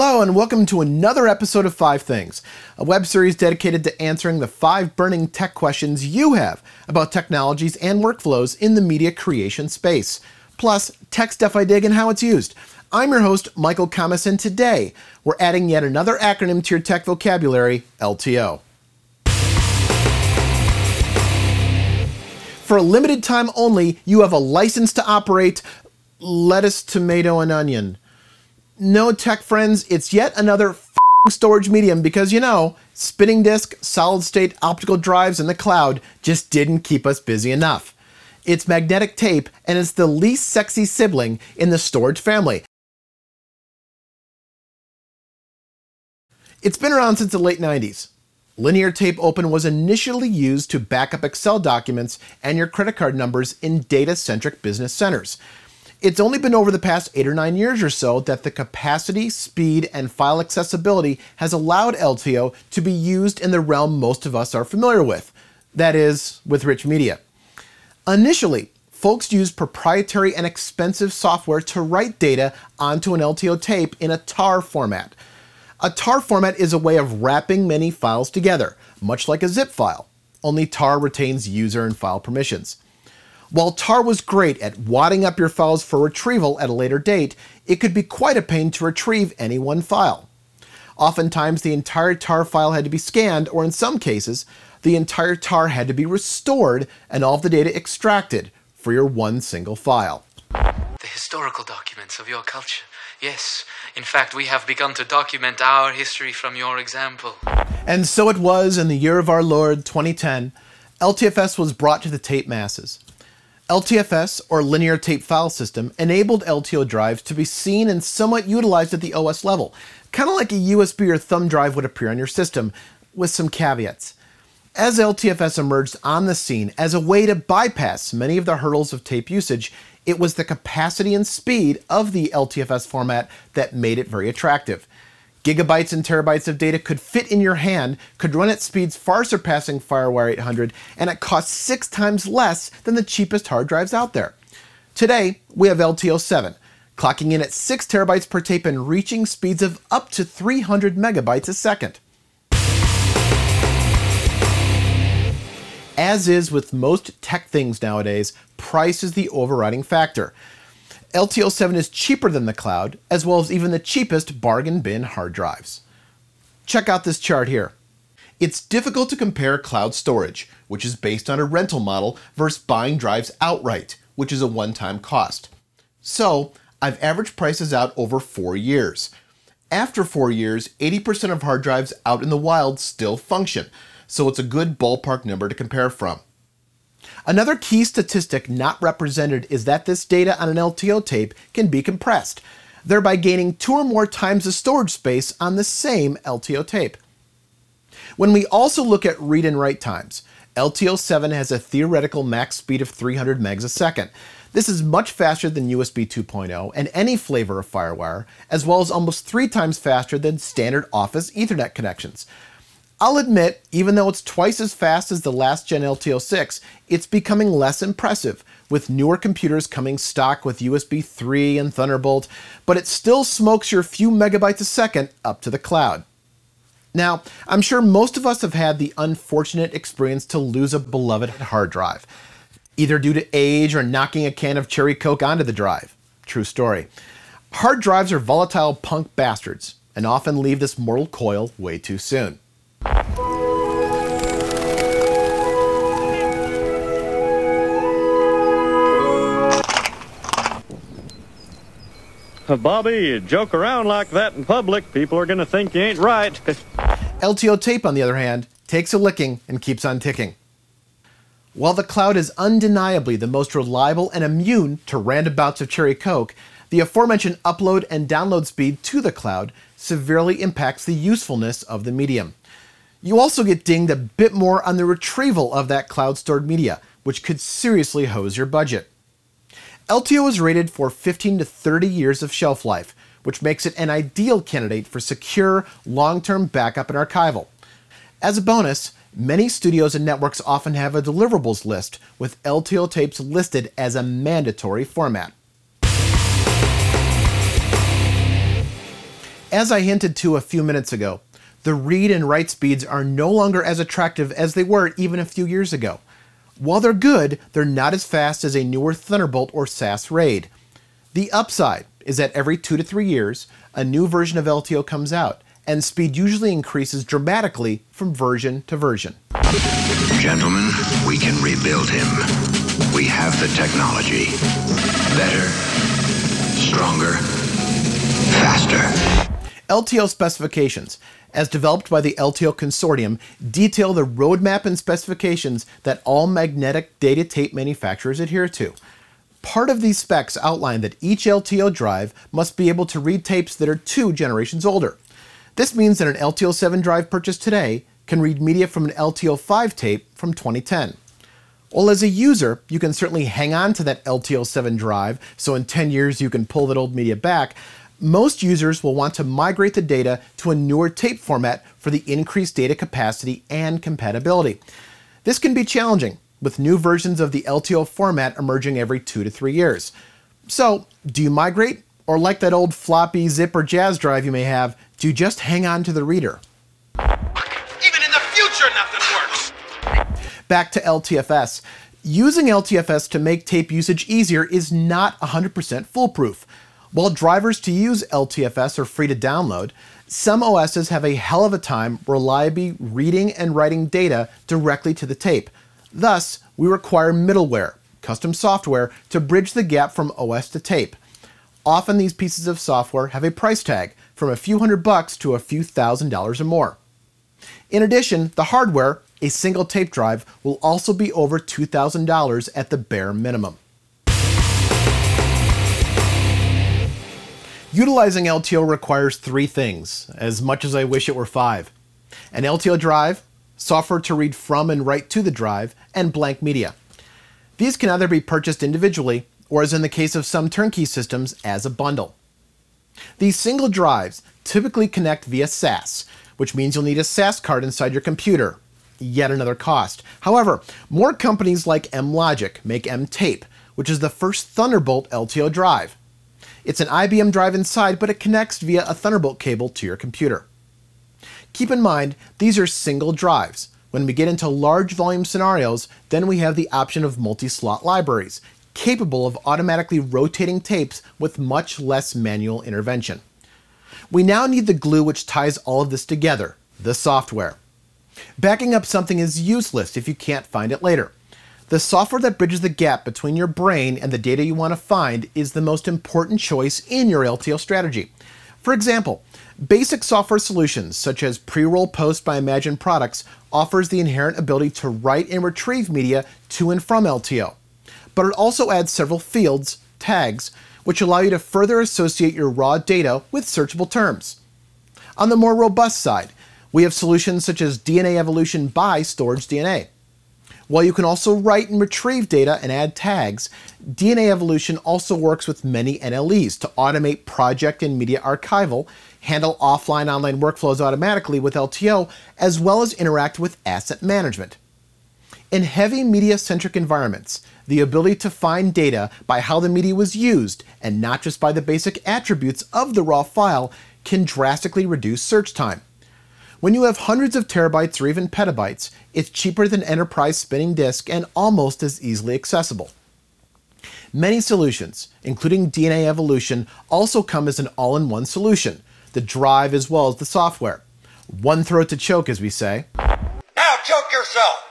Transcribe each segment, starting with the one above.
Hello, and welcome to another episode of Five Things, a web series dedicated to answering the five burning tech questions you have about technologies and workflows in the media creation space, plus tech stuff I dig and how it's used. I'm your host, Michael Kammes, and today we're adding yet another acronym to your tech vocabulary LTO. For a limited time only, you have a license to operate lettuce, tomato, and onion. No, tech friends, it's yet another storage medium because you know, spinning disk, solid state optical drives and the cloud just didn't keep us busy enough. It's magnetic tape and it's the least sexy sibling in the storage family. It's been around since the late 90s. Linear tape open was initially used to back up Excel documents and your credit card numbers in data centric business centers. It's only been over the past eight or nine years or so that the capacity, speed, and file accessibility has allowed LTO to be used in the realm most of us are familiar with that is, with rich media. Initially, folks used proprietary and expensive software to write data onto an LTO tape in a TAR format. A TAR format is a way of wrapping many files together, much like a zip file, only TAR retains user and file permissions. While tar was great at wadding up your files for retrieval at a later date, it could be quite a pain to retrieve any one file. Oftentimes, the entire tar file had to be scanned, or in some cases, the entire tar had to be restored and all of the data extracted for your one single file. The historical documents of your culture. Yes, in fact, we have begun to document our history from your example. And so it was in the year of our Lord 2010, LTFS was brought to the tape masses. LTFS, or Linear Tape File System, enabled LTO drives to be seen and somewhat utilized at the OS level, kind of like a USB or thumb drive would appear on your system, with some caveats. As LTFS emerged on the scene as a way to bypass many of the hurdles of tape usage, it was the capacity and speed of the LTFS format that made it very attractive. Gigabytes and terabytes of data could fit in your hand, could run at speeds far surpassing FireWire 800, and it costs six times less than the cheapest hard drives out there. Today, we have LTO 7, clocking in at 6 terabytes per tape and reaching speeds of up to 300 megabytes a second. As is with most tech things nowadays, price is the overriding factor. LTO7 is cheaper than the cloud, as well as even the cheapest bargain bin hard drives. Check out this chart here. It's difficult to compare cloud storage, which is based on a rental model, versus buying drives outright, which is a one time cost. So, I've averaged prices out over four years. After four years, 80% of hard drives out in the wild still function, so it's a good ballpark number to compare from. Another key statistic not represented is that this data on an LTO tape can be compressed, thereby gaining two or more times the storage space on the same LTO tape. When we also look at read and write times, LTO 7 has a theoretical max speed of 300 megs a second. This is much faster than USB 2.0 and any flavor of FireWire, as well as almost three times faster than standard Office Ethernet connections. I'll admit, even though it's twice as fast as the last gen LTO6, it's becoming less impressive, with newer computers coming stock with USB 3 and Thunderbolt, but it still smokes your few megabytes a second up to the cloud. Now, I'm sure most of us have had the unfortunate experience to lose a beloved hard drive, either due to age or knocking a can of cherry coke onto the drive. True story. Hard drives are volatile punk bastards and often leave this mortal coil way too soon. Bobby, you joke around like that in public, people are going to think you ain't right. LTO tape, on the other hand, takes a licking and keeps on ticking. While the cloud is undeniably the most reliable and immune to random bouts of cherry coke, the aforementioned upload and download speed to the cloud severely impacts the usefulness of the medium. You also get dinged a bit more on the retrieval of that cloud stored media, which could seriously hose your budget. LTO is rated for 15 to 30 years of shelf life, which makes it an ideal candidate for secure, long term backup and archival. As a bonus, many studios and networks often have a deliverables list with LTO tapes listed as a mandatory format. As I hinted to a few minutes ago, the read and write speeds are no longer as attractive as they were even a few years ago. While they're good, they're not as fast as a newer Thunderbolt or SAS RAID. The upside is that every two to three years, a new version of LTO comes out, and speed usually increases dramatically from version to version. Gentlemen, we can rebuild him. We have the technology. Better, stronger, faster. LTO specifications, as developed by the LTO Consortium, detail the roadmap and specifications that all magnetic data tape manufacturers adhere to. Part of these specs outline that each LTO drive must be able to read tapes that are two generations older. This means that an LTO 7 drive purchased today can read media from an LTO 5 tape from 2010. Well, as a user, you can certainly hang on to that LTO 7 drive, so in 10 years you can pull that old media back. Most users will want to migrate the data to a newer tape format for the increased data capacity and compatibility. This can be challenging, with new versions of the LTO format emerging every two to three years. So, do you migrate? Or like that old floppy zip or jazz drive you may have, do you just hang on to the reader? Even in the future, nothing works. Back to LTFS. Using LTFS to make tape usage easier is not 100% foolproof. While drivers to use LTFS are free to download, some OSs have a hell of a time reliably reading and writing data directly to the tape. Thus, we require middleware, custom software, to bridge the gap from OS to tape. Often these pieces of software have a price tag from a few hundred bucks to a few thousand dollars or more. In addition, the hardware, a single tape drive, will also be over $2,000 at the bare minimum. Utilizing LTO requires three things, as much as I wish it were five an LTO drive, software to read from and write to the drive, and blank media. These can either be purchased individually, or as in the case of some turnkey systems, as a bundle. These single drives typically connect via SAS, which means you'll need a SAS card inside your computer. Yet another cost. However, more companies like M-Logic make M-Tape, which is the first Thunderbolt LTO drive. It's an IBM drive inside, but it connects via a Thunderbolt cable to your computer. Keep in mind, these are single drives. When we get into large volume scenarios, then we have the option of multi-slot libraries, capable of automatically rotating tapes with much less manual intervention. We now need the glue which ties all of this together, the software. Backing up something is useless if you can't find it later. The software that bridges the gap between your brain and the data you want to find is the most important choice in your LTO strategy. For example, basic software solutions such as Pre-Roll Post by Imagine Products offers the inherent ability to write and retrieve media to and from LTO. But it also adds several fields, tags, which allow you to further associate your raw data with searchable terms. On the more robust side, we have solutions such as DNA Evolution by Storage DNA. While you can also write and retrieve data and add tags, DNA Evolution also works with many NLEs to automate project and media archival, handle offline online workflows automatically with LTO, as well as interact with asset management. In heavy media centric environments, the ability to find data by how the media was used and not just by the basic attributes of the raw file can drastically reduce search time. When you have hundreds of terabytes or even petabytes, it's cheaper than enterprise spinning disk and almost as easily accessible. Many solutions, including DNA Evolution, also come as an all in one solution the drive as well as the software. One throat to choke, as we say. Now choke yourself.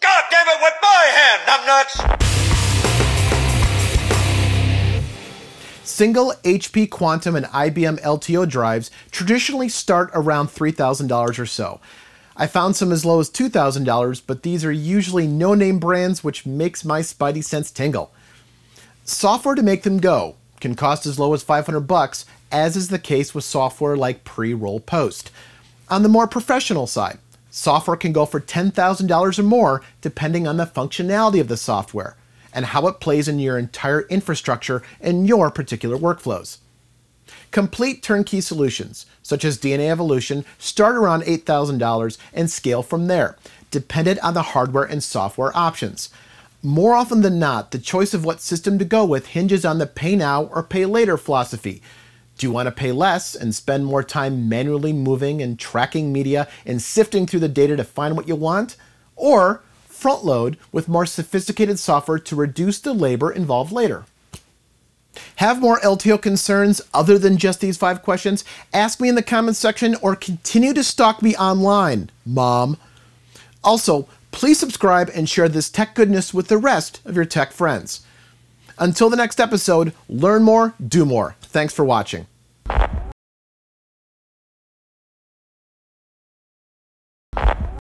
God damn it, with my hand, numbnuts! Single HP Quantum and IBM LTO drives traditionally start around $3,000 or so. I found some as low as $2,000, but these are usually no name brands, which makes my spidey sense tingle. Software to make them go can cost as low as 500 bucks, as is the case with software like Pre-Roll Post. On the more professional side, software can go for $10,000 or more depending on the functionality of the software and how it plays in your entire infrastructure and your particular workflows. Complete turnkey solutions, such as DNA Evolution, start around $8,000 and scale from there, dependent on the hardware and software options. More often than not, the choice of what system to go with hinges on the pay now or pay later philosophy. Do you want to pay less and spend more time manually moving and tracking media and sifting through the data to find what you want? Or front load with more sophisticated software to reduce the labor involved later? Have more LTO concerns other than just these five questions? Ask me in the comments section or continue to stalk me online, Mom. Also, please subscribe and share this tech goodness with the rest of your tech friends. Until the next episode, learn more, do more. Thanks for watching.